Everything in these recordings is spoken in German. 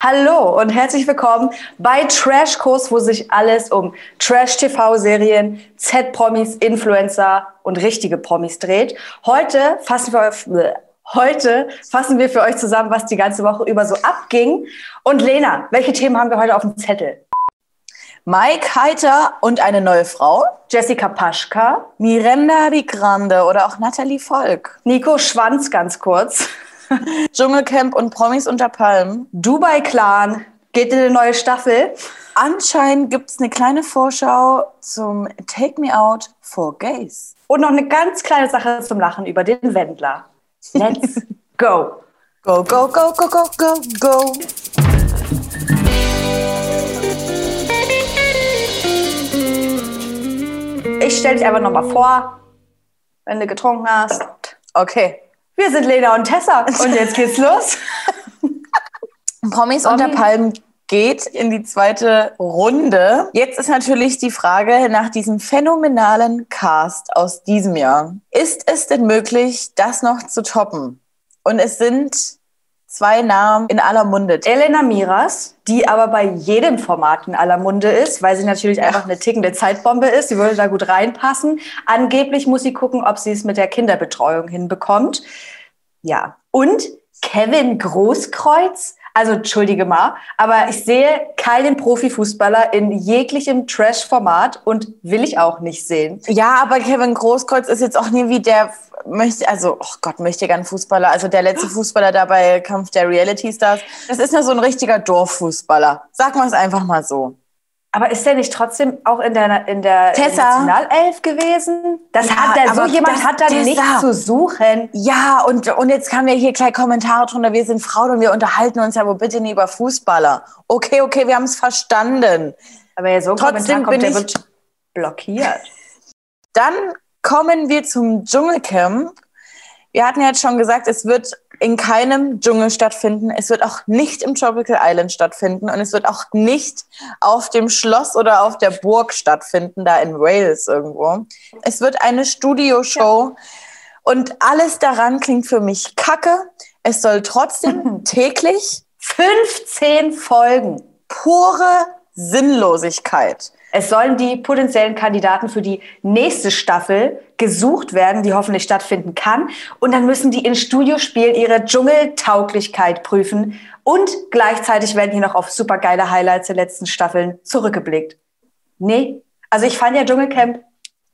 Hallo und herzlich willkommen bei Trash Kurs, wo sich alles um Trash-TV-Serien, Z-Promis, Influencer und richtige Promis dreht. Heute fassen wir Heute fassen wir für euch zusammen, was die ganze Woche über so abging. Und Lena, welche Themen haben wir heute auf dem Zettel? Mike Heiter und eine neue Frau. Jessica Paschka. Miranda Di Grande oder auch Natalie Volk. Nico Schwanz ganz kurz. Dschungelcamp und Promis unter Palmen. Dubai Clan geht in eine neue Staffel. Anscheinend gibt es eine kleine Vorschau zum Take Me Out for Gays. Und noch eine ganz kleine Sache zum Lachen über den Wendler. Let's go. Go, go, go, go, go, go, go. Ich stelle dich einfach nochmal vor, wenn du getrunken hast. Okay. Wir sind Lena und Tessa und jetzt geht's los. Promis unter Palmen geht in die zweite Runde. Jetzt ist natürlich die Frage nach diesem phänomenalen Cast aus diesem Jahr. Ist es denn möglich, das noch zu toppen? Und es sind zwei Namen in aller Munde. Elena Miras, die aber bei jedem Format in aller Munde ist, weil sie natürlich einfach eine tickende Zeitbombe ist. Sie würde da gut reinpassen. Angeblich muss sie gucken, ob sie es mit der Kinderbetreuung hinbekommt. Ja. Und Kevin Großkreuz, also entschuldige mal, aber ich sehe keinen Profifußballer in jeglichem Trash-Format und will ich auch nicht sehen. Ja, aber Kevin Großkreuz ist jetzt auch nie wie der möchte, also, oh Gott, möchte gern Fußballer, also der letzte Fußballer da bei Kampf der Reality Stars. Das ist ja so ein richtiger Dorffußballer. Sagen wir es einfach mal so. Aber ist der nicht trotzdem auch in der, in der Tessa. Nationalelf gewesen? Das Ja, hat der, so jemand hat da Tessa. nichts zu suchen. Ja, und, und jetzt kamen ja hier gleich Kommentare drunter, wir sind Frauen und wir unterhalten uns ja wohl bitte nie über Fußballer. Okay, okay, wir haben es verstanden. Aber ja, so ein Trotzdem kommt, der wird blockiert. Dann kommen wir zum Dschungelcamp. Wir hatten ja jetzt schon gesagt, es wird in keinem Dschungel stattfinden. Es wird auch nicht im Tropical Island stattfinden und es wird auch nicht auf dem Schloss oder auf der Burg stattfinden, da in Wales irgendwo. Es wird eine Studioshow und alles daran klingt für mich kacke. Es soll trotzdem täglich 15 Folgen. pure Sinnlosigkeit. Es sollen die potenziellen Kandidaten für die nächste Staffel gesucht werden, die hoffentlich stattfinden kann. Und dann müssen die in Studiospielen ihre Dschungeltauglichkeit prüfen. Und gleichzeitig werden hier noch auf supergeile Highlights der letzten Staffeln zurückgeblickt. Nee, also ich fand ja Dschungelcamp,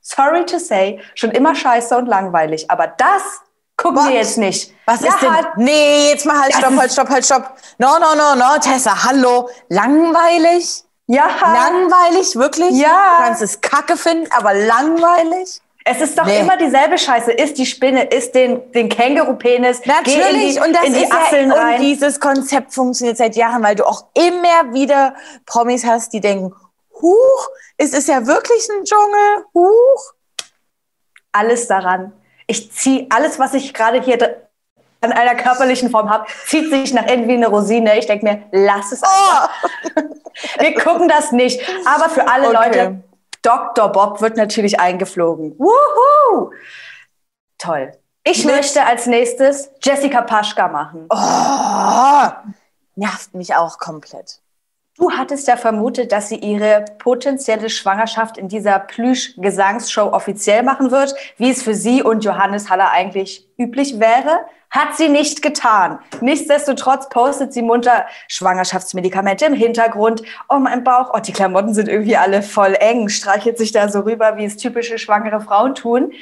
sorry to say, schon immer scheiße und langweilig. Aber das gucken What? wir jetzt nicht. Was Ja, ist denn? halt- Nee, jetzt mal halt, stopp, halt, stopp, halt, stopp. No, no, no, no, Tessa, hallo. Langweilig? Ja, Langweilig, wirklich? Ja. Du kannst es kacke finden, aber langweilig? Es ist doch Nee. immer dieselbe Scheiße. Ist die Spinne, ist den, den Känguru-Penis. Natürlich, in die, und das in die ist Asseln ja, rein. und dieses Konzept funktioniert seit Jahren, weil du auch immer wieder Promis hast, die denken, huch, es ist ja wirklich ein Dschungel, huch. alles daran. Ich ziehe alles, was ich gerade hier an einer körperlichen Form habe, zieht sich nach irgendwie eine Rosine. Ich denke mir, lass es einfach. Oh. Wir gucken das nicht. Aber für alle Okay. Leute, Dr. Bob wird natürlich eingeflogen. Wuhu! Toll. Ich Mit- möchte als nächstes Jessica Paschka machen. Oh, nervt mich auch komplett. Du hattest ja vermutet, dass sie ihre potenzielle Schwangerschaft in dieser Plüsch-Gesangsshow offiziell machen wird, wie es für sie und Johannes Haller eigentlich üblich wäre. Hat sie nicht getan. Nichtsdestotrotz postet sie munter Schwangerschaftsmedikamente im Hintergrund. Oh, mein Bauch. Oh, die Klamotten sind irgendwie alle voll eng. Streichelt sich da so rüber, wie es typische schwangere Frauen tun.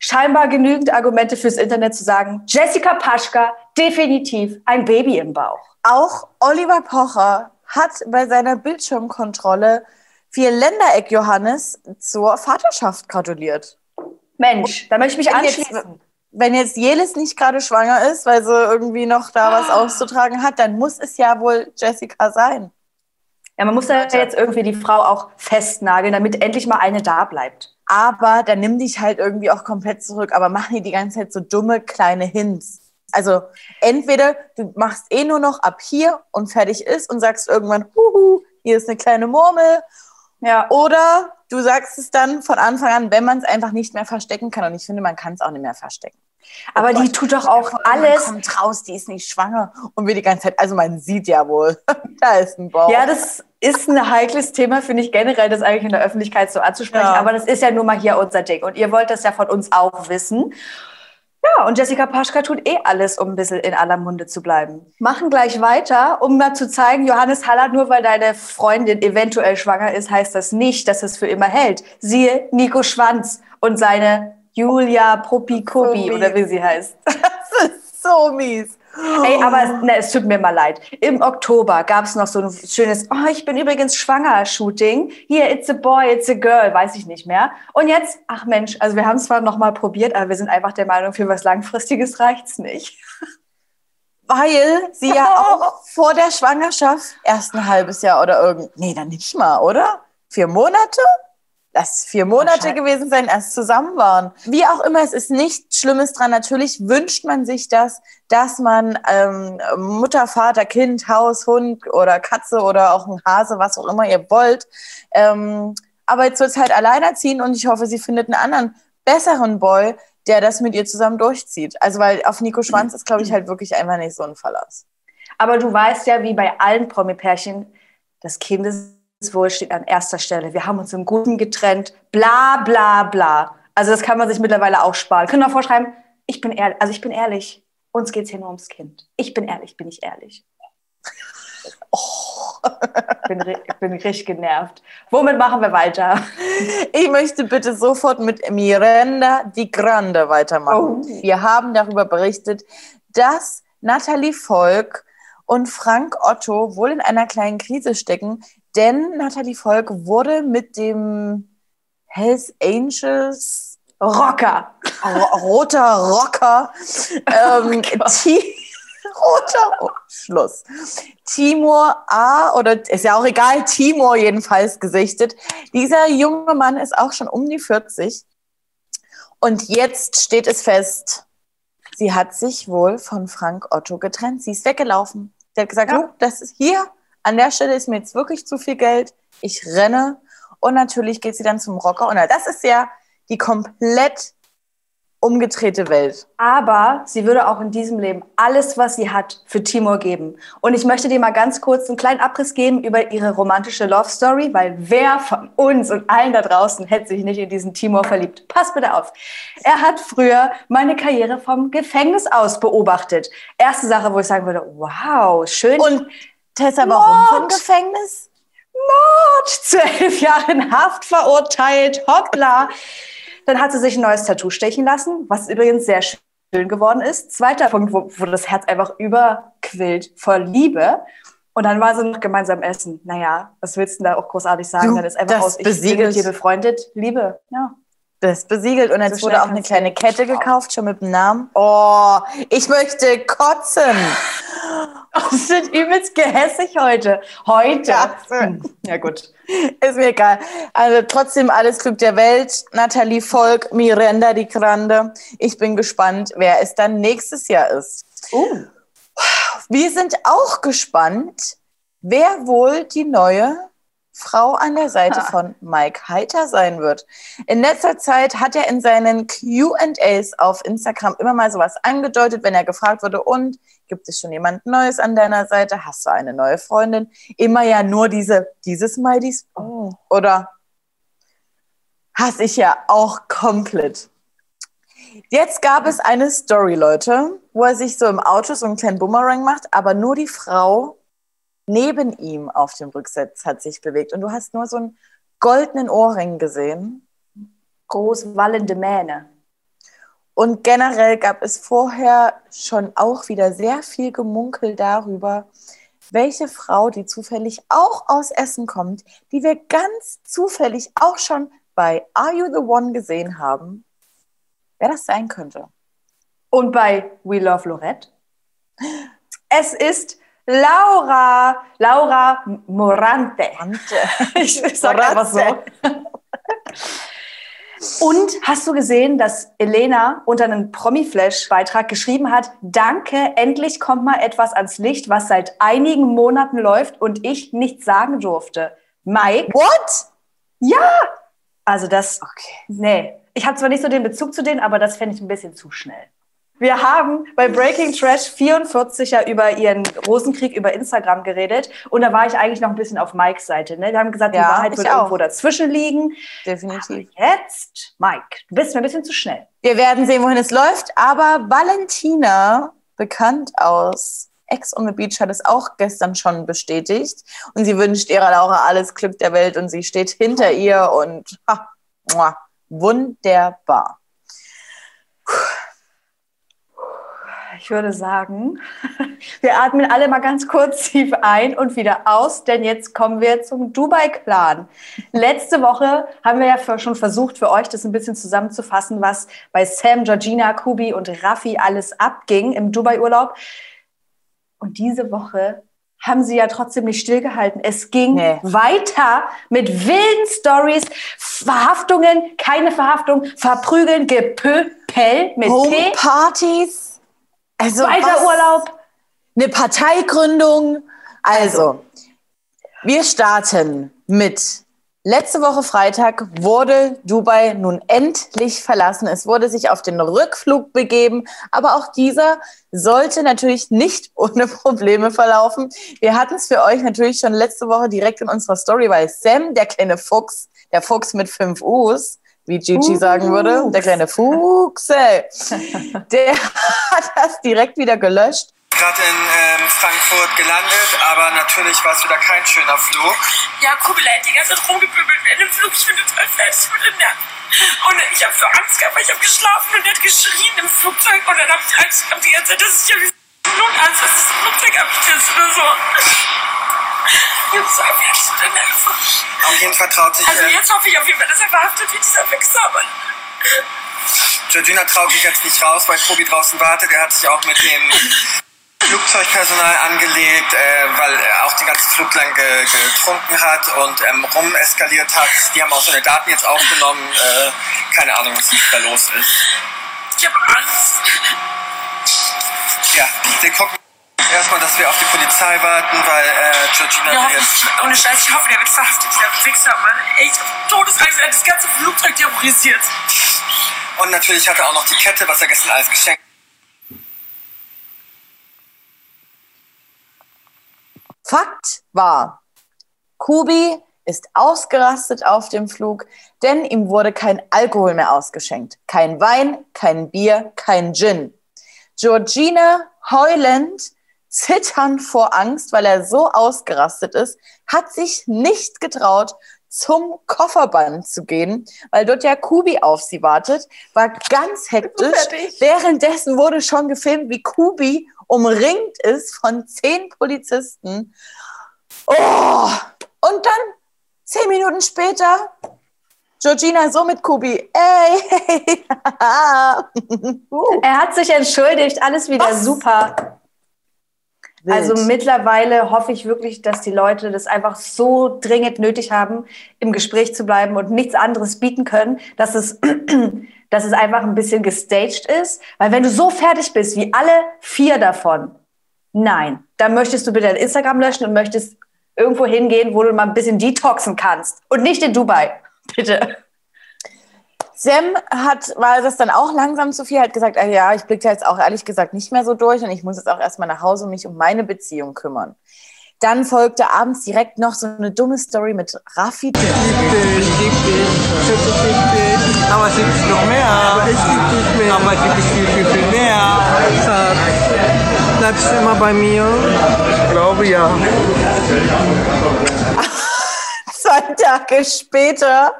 Scheinbar genügend Argumente fürs Internet zu sagen, Jessica Paschka, definitiv ein Baby im Bauch. Auch Oliver Pocher hat bei seiner Bildschirmkontrolle vier Ländereck Johannes zur Vaterschaft gratuliert. Mensch, da möchte ich mich anschließen. Wenn jetzt Jelis nicht gerade schwanger ist, weil sie irgendwie noch da was auszutragen hat, dann muss es ja wohl Jessica sein. Ja, man muss da jetzt irgendwie die Frau auch festnageln, damit endlich mal eine da bleibt. Aber dann nimm dich halt irgendwie auch komplett zurück, aber mach nicht die ganze Zeit so dumme kleine Hints. Also entweder du machst eh nur noch ab hier und fertig ist und sagst irgendwann, huhu, hier ist eine kleine Murmel. Ja. Oder du sagst es dann von Anfang an, wenn man es einfach nicht mehr verstecken kann. Und ich finde, man kann es auch nicht mehr verstecken. Aber Oh die tut doch auch alles. kommt raus, die ist nicht schwanger. Und wir die ganze Zeit, also man sieht ja wohl, da ist ein Bauch. Ja, das ist ein heikles Thema, finde ich generell, das eigentlich in der Öffentlichkeit so anzusprechen. Ja. Aber das ist ja nun mal hier unser Ding. Und ihr wollt das ja von uns auch wissen. Ja, und Jessica Paschka tut eh alles, um ein bisschen in aller Munde zu bleiben. Machen gleich weiter, um mal zu zeigen, Johannes Haller, nur weil deine Freundin eventuell schwanger ist, heißt das nicht, dass es für immer hält. Siehe Nico Schwanz und seine Julia Propikobi Probi. oder wie sie heißt. Das ist so mies. Ey, aber es, ne, es tut mir mal leid. Im Oktober gab es noch so ein schönes, oh, ich bin übrigens schwanger Shooting. Hier, it's a boy, it's a girl, weiß ich nicht mehr. Und jetzt, ach Mensch, also wir haben es zwar noch mal probiert, aber wir sind einfach der Meinung, für was Langfristiges reicht's nicht. Weil sie ja auch vor der Schwangerschaft erst ein halbes Jahr oder irgend, nee, dann nicht mal, oder? Vier Monate? Lass vier Monate gewesen sein, erst zusammen waren. Wie auch immer, es ist nichts Schlimmes dran. Natürlich wünscht man sich das, dass man ähm, Mutter, Vater, Kind, Haus, Hund oder Katze oder auch ein Hase, was auch immer ihr wollt. Ähm, aber jetzt wird es halt alleinerziehen und ich hoffe, sie findet einen anderen, besseren Boy, der das mit ihr zusammen durchzieht. Also weil auf Nico Schwanz ist, glaube ich, halt wirklich einfach nicht so ein Verlass. Aber du weißt ja, wie bei allen Promi-Pärchen, das Kindeswohl steht an erster Stelle. Wir haben uns im Guten getrennt, bla bla bla. Also das kann man sich mittlerweile auch sparen. Können wir vorschreiben, ich bin ehrlich, also ich bin ehrlich, uns geht's hier nur ums Kind. Ich bin ehrlich, bin ich ehrlich. Oh. bin, ich bin richtig genervt. Womit machen wir weiter? Ich möchte bitte sofort mit Miranda Di Grande weitermachen. Oh. Wir haben darüber berichtet, dass Natalie Volk und Frank Otto wohl in einer kleinen Krise stecken, denn Natalie Volk wurde mit dem Hells Angels Rocker. ro- roter Rocker ähm, Ti- roter oh, Schluss. Timur A oder ist ja auch egal Timur jedenfalls gesichtet. Dieser junge Mann ist auch schon um die 40 und jetzt steht es fest sie hat sich wohl von Frank Otto getrennt. Sie ist weggelaufen. Sie hat gesagt Ja. "Du, das ist hier an der Stelle ist mir jetzt wirklich zu viel Geld ich renne und natürlich geht sie dann zum Rocker und das ist ja die komplett umgedrehte Welt. Aber sie würde auch in diesem Leben alles, was sie hat, für Timur geben. Und ich möchte dir mal ganz kurz einen kleinen Abriss geben über ihre romantische Love Story, weil wer von uns und allen da draußen hätte sich nicht in diesen Timur verliebt? Pass bitte auf. Er hat früher meine Karriere vom Gefängnis aus beobachtet. Erste Sache, wo ich sagen würde, wow, schön. Und Tessa, warum vom Gefängnis? Mord, zu elf Jahren Haft verurteilt, hoppla. Dann hat sie sich ein neues Tattoo stechen lassen, was übrigens sehr schön geworden ist. Zweiter Punkt, wo, wo das Herz einfach überquillt vor Liebe. Und dann war sie noch gemeinsam essen. Naja, was willst du denn da auch großartig sagen? Du, dann ist einfach aus, ich bin besiegelt. mit dir befreundet, Liebe. Ja. Das ist besiegelt. Und jetzt So wurde auch eine kleine Kette gekauft, schon mit dem Namen. Oh, ich möchte kotzen. Sind übelst gehässig heute. Heute. Ja. Hm, ja gut. Ist mir egal. Also trotzdem alles Glück der Welt. Nathalie Volk, Miranda Di Grande. Ich bin gespannt, wer es dann nächstes Jahr ist. Uh. Wir sind auch gespannt, wer wohl die neue Frau an der Seite Ah. von Mike Heiter sein wird. In letzter Zeit hat er in seinen QAs auf Instagram immer mal sowas angedeutet, wenn er gefragt wurde, und gibt es schon jemand Neues an deiner Seite? Hast du eine neue Freundin? Immer ja nur diese, dieses Smileys. Oh. Oder hasse ich ja auch komplett. Jetzt gab es eine Story, Leute, wo er sich so im Auto so einen kleinen Boomerang macht, aber nur die Frau neben ihm auf dem Rücksitz hat sich bewegt. Und du hast nur so einen goldenen Ohrring gesehen. Groß wallende Mähne. Und generell gab es vorher schon auch wieder sehr viel Gemunkel darüber, welche Frau, die zufällig auch aus Essen kommt, die wir ganz zufällig auch schon bei Are You the One gesehen haben, wer das sein könnte. Und bei We Love Lorette? Es ist Laura, Laura Morante. Ich sag einfach so. Und hast du gesehen, dass Elena unter einem Promi-Flash-Beitrag geschrieben hat, danke, endlich kommt mal etwas ans Licht, was seit einigen Monaten läuft und ich nichts sagen durfte. Mike? What? Ja! Also das, Okay. nee. Ich habe zwar nicht so den Bezug zu denen, aber das fände ich ein bisschen zu schnell. Wir haben bei Breaking Trash 44 ja über ihren Rosenkrieg über Instagram geredet und da war ich eigentlich noch ein bisschen auf Mikes Seite. Ne? Wir haben gesagt, die Ja, Wahrheit wird auch. irgendwo dazwischen liegen. Definitiv. Jetzt, Mike, du bist mir ein bisschen zu schnell. Wir werden sehen, wohin es läuft. Aber Valentina, bekannt aus Ex on the Beach, hat es auch gestern schon bestätigt. Und sie wünscht ihrer Laura alles Glück der Welt und sie steht hinter ihr und ha, muah, wunderbar. Ich würde sagen, wir atmen alle mal ganz kurz tief ein und wieder aus, denn jetzt kommen wir zum Dubai-Clan. Letzte Woche haben wir ja schon versucht, für euch das ein bisschen zusammenzufassen, was bei Sam, Georgina, Kubi und Raffi alles abging im Dubai-Urlaub. Und diese Woche haben sie ja trotzdem nicht stillgehalten. Es ging Nee. weiter mit wilden Stories, Verhaftungen, keine Verhaftung, Verprügeln, Gepöpel mit Homepartys. Also weiter? Urlaub. Eine Parteigründung. Also, wir starten mit letzte Woche Freitag wurde Dubai nun endlich verlassen. Es wurde sich auf den Rückflug begeben, aber auch dieser sollte natürlich nicht ohne Probleme verlaufen. Wir hatten es für euch natürlich schon letzte Woche direkt in unserer Story, weil Sam, der kleine Fuchs, der Fuchs mit fünf U's, wie Gigi sagen würde, der kleine Fuchs, ey, der hat das direkt wieder gelöscht. gerade in ähm, Frankfurt gelandet, aber natürlich war es wieder kein schöner Flug. Ja, Kurbel hat die ganze Zeit rumgepöbelt während dem Flug. Ich bin total fertig mit den Nerven. Und ich habe so Angst gehabt, weil ich habe geschlafen und er hat geschrien im Flugzeug. Und dann habe ich Angst gehabt die ganze Zeit, dass ich ja wie Notarzt, dass das Flugzeug abstürzt oder so. So fertig mit den Nerven. Auf jeden Fall traut sich, Also äh, jetzt hoffe ich auf jeden Fall, dass er verhaftet wird, dieser Wichser. Georgina traut sich jetzt nicht raus, weil Tobi draußen wartet. Er hat sich auch mit dem Flugzeugpersonal angelegt, äh, weil er auch den ganzen Flug lang ge getrunken hat und ähm, rum eskaliert hat. Die haben auch seine Daten jetzt aufgenommen. Äh, keine Ahnung, was da los ist. ich habe Angst. Ja, wir gucken erstmal, dass wir auf die Polizei warten, weil äh, Georgina Ja, will jetzt... ohne Scheiß, ich hoffe, der wird verhaftet, dieser Wichser, Mann. Ey, ich hab Todesangst, er hat das ganze Flugzeug terrorisiert. Und natürlich hat er auch noch die Kette, was er gestern alles geschenkt Fakt war, Kubi ist ausgerastet auf dem Flug, denn ihm wurde kein Alkohol mehr ausgeschenkt. Kein Wein, kein Bier, kein Gin. Georgina heulend, zitternd vor Angst, weil er so ausgerastet ist, hat sich nicht getraut, zum Kofferband zu gehen, weil dort ja Kubi auf sie wartet, war ganz hektisch. Währenddessen wurde schon gefilmt, wie Kubi umringt ist von zehn Polizisten. Oh! Und dann, zehn Minuten später, Georgina so mit Kubi. Ey, Er hat sich entschuldigt, alles wieder Was? super. Also wild. mittlerweile hoffe ich wirklich, dass die Leute das einfach so dringend nötig haben, im Gespräch zu bleiben und nichts anderes bieten können, dass es, dass es einfach ein bisschen gestaged ist. Weil wenn du so fertig bist wie alle vier davon, nein, dann möchtest du bitte dein Instagram löschen und möchtest irgendwo hingehen, wo du mal ein bisschen detoxen kannst. Und nicht in Dubai. Bitte. Sam hat, war das dann auch langsam zu viel, hat gesagt, ah, ja, ich blicke da jetzt auch ehrlich gesagt nicht mehr so durch und ich muss jetzt auch erstmal nach Hause und mich um meine Beziehung kümmern. Dann folgte abends direkt noch so eine dumme Story mit Raffi. Ich lieb dich, ich lieb dich. Aber es gibt noch mehr. Aber ich lieb dich mehr. Aber es gibt viel, viel, viel mehr. Bleibst du immer bei mir? Ich glaube ja. Zwei Tage später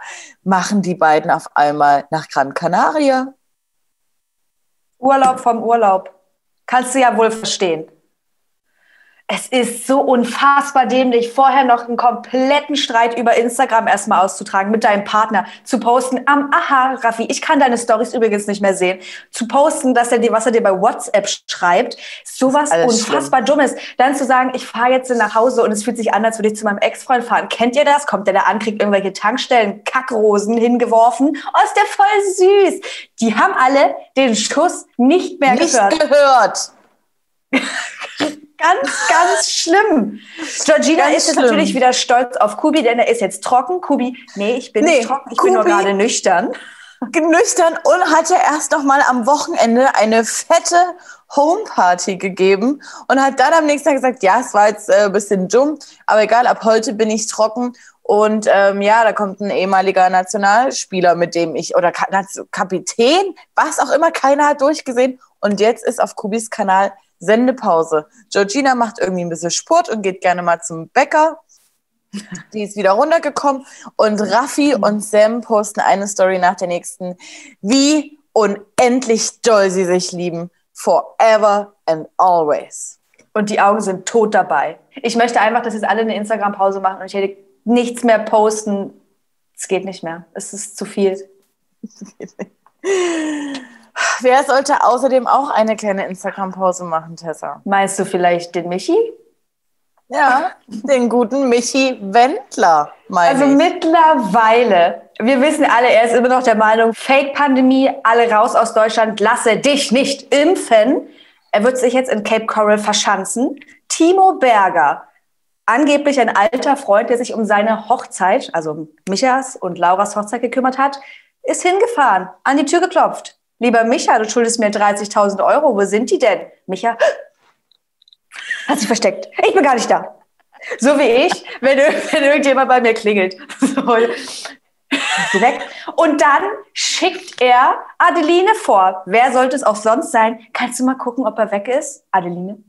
machen die beiden auf einmal nach Gran Canaria. Urlaub vom Urlaub. Kannst du ja wohl verstehen. Es ist so unfassbar dämlich, vorher noch einen kompletten Streit über Instagram erstmal auszutragen mit deinem Partner, zu posten, am aha, Raffi, ich kann deine Stories übrigens nicht mehr sehen, zu posten, dass er dir, was er dir bei WhatsApp schreibt, sowas unfassbar Dummes. Dann zu sagen, ich fahre jetzt nach Hause und es fühlt sich an, als würde ich zu meinem Ex-Freund fahren. Kennt ihr das? Kommt der da an, kriegt irgendwelche Tankstellen, Kackrosen hingeworfen. Oh, ist der voll süß. Die haben alle den Schuss nicht mehr Nicht gehört. gehört. Ganz, ganz schlimm. Georgina Ganz ist jetzt schlimm. natürlich wieder stolz auf Kubi, denn er ist jetzt trocken. Kubi, nee, ich bin Nee, nicht trocken, ich bin nur Kubi- gerade nüchtern. nüchtern und hatte erst noch mal am Wochenende eine fette Homeparty gegeben und hat dann am nächsten Tag gesagt, ja, es war jetzt äh, ein bisschen dumm, aber egal, ab heute bin ich trocken. Und ähm, ja, da kommt ein ehemaliger Nationalspieler, mit dem ich, oder Kapitän, was auch immer, keiner hat durchgesehen. Und jetzt ist auf Kubis Kanal Sendepause. Georgina macht irgendwie ein bisschen Sport und geht gerne mal zum Bäcker. Die ist wieder runtergekommen und Raffi und Sam posten eine Story nach der nächsten, wie unendlich doll sie sich lieben. Forever and always. Und die Augen sind tot dabei. Ich möchte einfach, dass jetzt alle eine Instagram-Pause machen und ich hätte nichts mehr posten. Es geht nicht mehr. Es ist zu viel. Wer sollte außerdem auch eine kleine Instagram-Pause machen, Tessa? Meinst du vielleicht den Michi? Ja, den guten Michi Wendler, meine Also ich. mittlerweile, wir wissen alle, er ist immer noch der Meinung, Fake-Pandemie, alle raus aus Deutschland, lasse dich nicht impfen. Er wird sich jetzt in Cape Coral verschanzen. Timo Berger, angeblich ein alter Freund, der sich um seine Hochzeit, also Michas und Lauras Hochzeit gekümmert hat, ist hingefahren, an die Tür geklopft. Lieber Micha, du schuldest mir 30.000 Euro. Wo sind die denn? Micha hat sich versteckt. Ich bin gar nicht da. So wie ich, wenn, wenn irgendjemand bei mir klingelt. So. Und dann schickt er Adeline vor. Wer sollte es auch sonst sein? Kannst du mal gucken, ob er weg ist? Adeline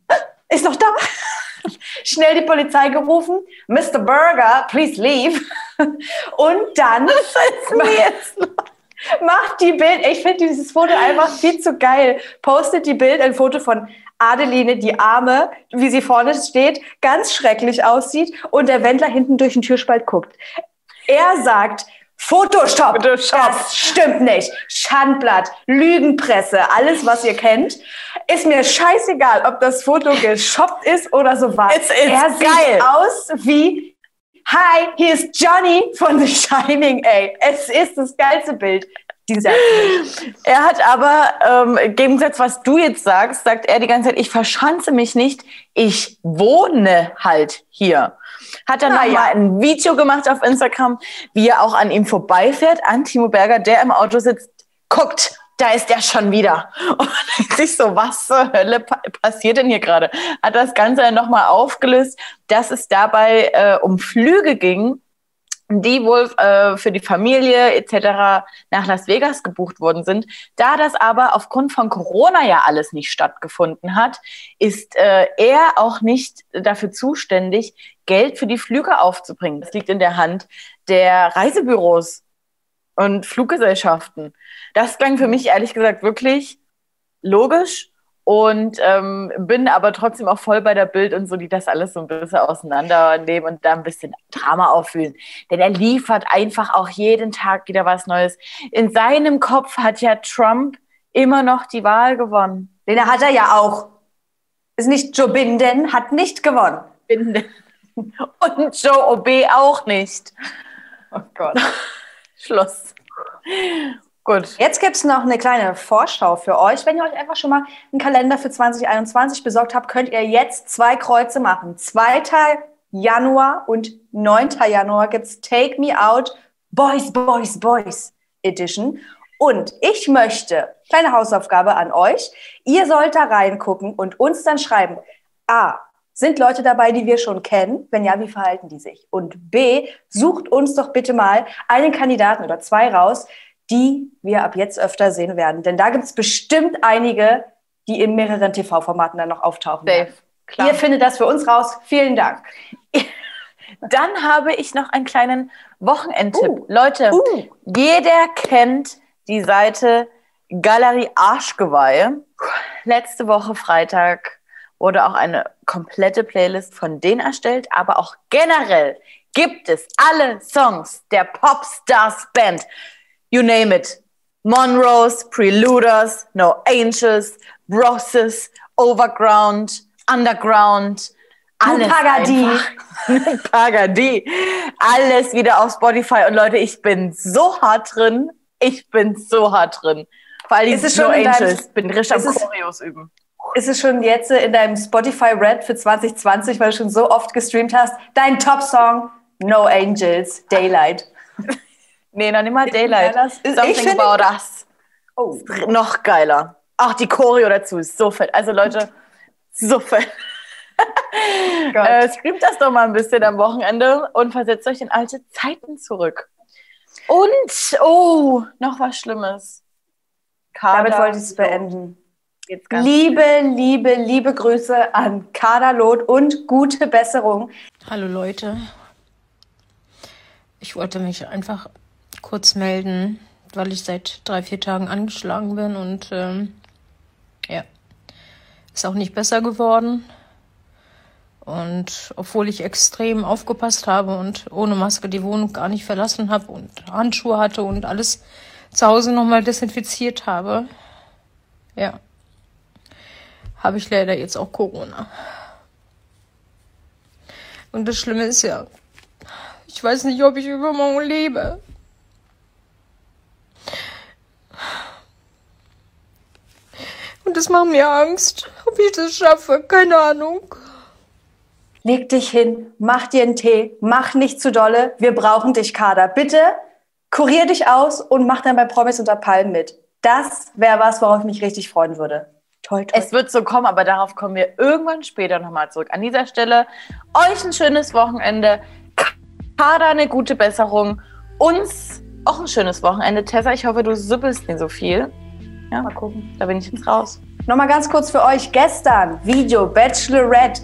ist noch da. Schnell die Polizei gerufen. Mr. Burger, please leave. Und dann macht die Bild. Ich finde dieses Foto einfach viel zu geil. Postet die Bild ein Foto von Adeline, die Arme, wie sie vorne steht, ganz schrecklich aussieht und der Wendler hinten durch den Türspalt guckt. Er sagt, Photoshop, Photoshop. das stimmt nicht. Schandblatt, Lügenpresse, alles, was ihr kennt. Ist mir scheißegal, ob das Foto geshoppt ist oder so war. Es ist er sieht geil. aus wie, hi, hier ist Johnny von The Shining, ey. Es ist das geilste Bild. Dieses Jahr. Er hat aber, ähm, im Gegensatz, was du jetzt sagst, sagt er die ganze Zeit, ich verschanze mich nicht, ich wohne halt hier. Hat dann Ah, ja. ein Video gemacht auf Instagram, wie er auch an ihm vorbeifährt, an Timo Berger, der im Auto sitzt, guckt, da ist er schon wieder. Und sich so, was zur Hölle pa passiert denn hier gerade? Hat das Ganze dann nochmal aufgelöst, dass es dabei äh, um Flüge ging, die wohl äh, für die Familie etc. nach Las Vegas gebucht worden sind. Da das aber aufgrund von Corona ja alles nicht stattgefunden hat, ist äh, er auch nicht dafür zuständig, Geld für die Flüge aufzubringen. Das liegt in der Hand der Reisebüros und Fluggesellschaften. Das klang für mich ehrlich gesagt wirklich logisch und ähm, bin aber trotzdem auch voll bei der Bild und so, die das alles so ein bisschen auseinandernehmen und da ein bisschen Drama auffühlen. Denn er liefert einfach auch jeden Tag wieder was Neues. In seinem Kopf hat ja Trump immer noch die Wahl gewonnen. Den hat er ja auch. Ist nicht Joe Biden, hat nicht gewonnen. Und Joe OB auch nicht. Oh Gott. Schluss. Gut. Jetzt gibt es noch eine kleine Vorschau für euch. Wenn ihr euch einfach schon mal einen Kalender für 2021 besorgt habt, könnt ihr jetzt zwei Kreuze machen. 2. Januar und 9. Januar gibt's Take Me Out Boys, Boys, Boys Edition. Und ich möchte, kleine Hausaufgabe an euch, ihr sollt da reingucken und uns dann schreiben, A, sind Leute dabei, die wir schon kennen? Wenn ja, wie verhalten die sich? Und B, sucht uns doch bitte mal einen Kandidaten oder zwei raus, die wir ab jetzt öfter sehen werden. Denn da gibt es bestimmt einige, die in mehreren TV-Formaten dann noch auftauchen Safe. werden. Klar. Ihr findet das für uns raus. Vielen Dank. Dann habe ich noch einen kleinen Wochenendtipp. Uh. Leute, Uh. jeder kennt die Seite Galerie Arschgeweih. Letzte Woche Freitag wurde auch eine komplette Playlist von denen erstellt, aber auch generell gibt es alle Songs der Popstars Band. You name it. Monrose, Preluders, No Angels, Brosses, Overground, Underground, alles Pagadi. Pagadi. Alles wieder auf Spotify. Und Leute, ich bin so hart drin. Ich bin so hart drin. Vor allem Ist es No schon deinem- Angels. bin richtig am Choreos üben. Ist es schon jetzt in deinem Spotify Red für 2020, weil du schon so oft gestreamt hast, dein Top-Song No Angels, Daylight. Nee, noch nicht mal Daylight. das ist- ich Something finde- about us. Oh. Noch geiler. Auch die Choreo dazu ist so fett. Also Leute, so fett. Äh, streamt das doch mal ein bisschen am Wochenende und versetzt euch in alte Zeiten zurück. Und, oh, noch was Schlimmes. Damit Kader wollte ich es beenden. Liebe, liebe, liebe Grüße an Kader Loth und gute Besserung. Hallo Leute. Ich wollte mich einfach kurz melden, weil ich seit drei, vier Tagen angeschlagen bin und ähm, ja, ist auch nicht besser geworden. Und obwohl ich extrem aufgepasst habe und ohne Maske die Wohnung gar nicht verlassen habe und Handschuhe hatte und alles zu Hause nochmal desinfiziert habe, ja, habe ich leider jetzt auch Corona. Und das Schlimme ist ja, ich weiß nicht, ob ich übermorgen lebe. Und das macht mir Angst, ob ich das schaffe. Keine Ahnung. Leg dich hin, mach dir einen Tee, mach nicht zu dolle. Wir brauchen dich, Kader. Bitte kurier dich aus und mach dann bei Promis unter Palmen mit. Das wäre was, worauf ich mich richtig freuen würde. Toll, toll. Es wird so kommen, aber darauf kommen wir irgendwann später nochmal zurück. An dieser Stelle euch ein schönes Wochenende. Kader eine gute Besserung. Uns auch ein schönes Wochenende. Tessa, ich hoffe, du suppelst nicht so viel. Ja, mal gucken. Da bin ich jetzt raus. Nochmal ganz kurz für euch. Gestern Video Bachelorette.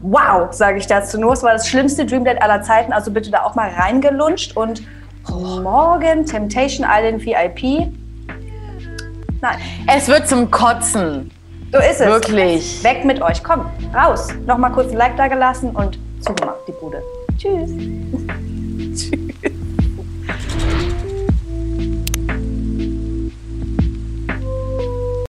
Wow, sage ich dazu nur. Es war das schlimmste Dreamdate aller Zeiten. Also bitte da auch mal reingelunscht. Und morgen Temptation Island VIP. Nein, Es wird zum Kotzen. so ist es. Wirklich. Weg mit euch. Komm, raus. Nochmal kurz ein Like da gelassen und zugemacht, die Bude. Tschüss. Tschüss.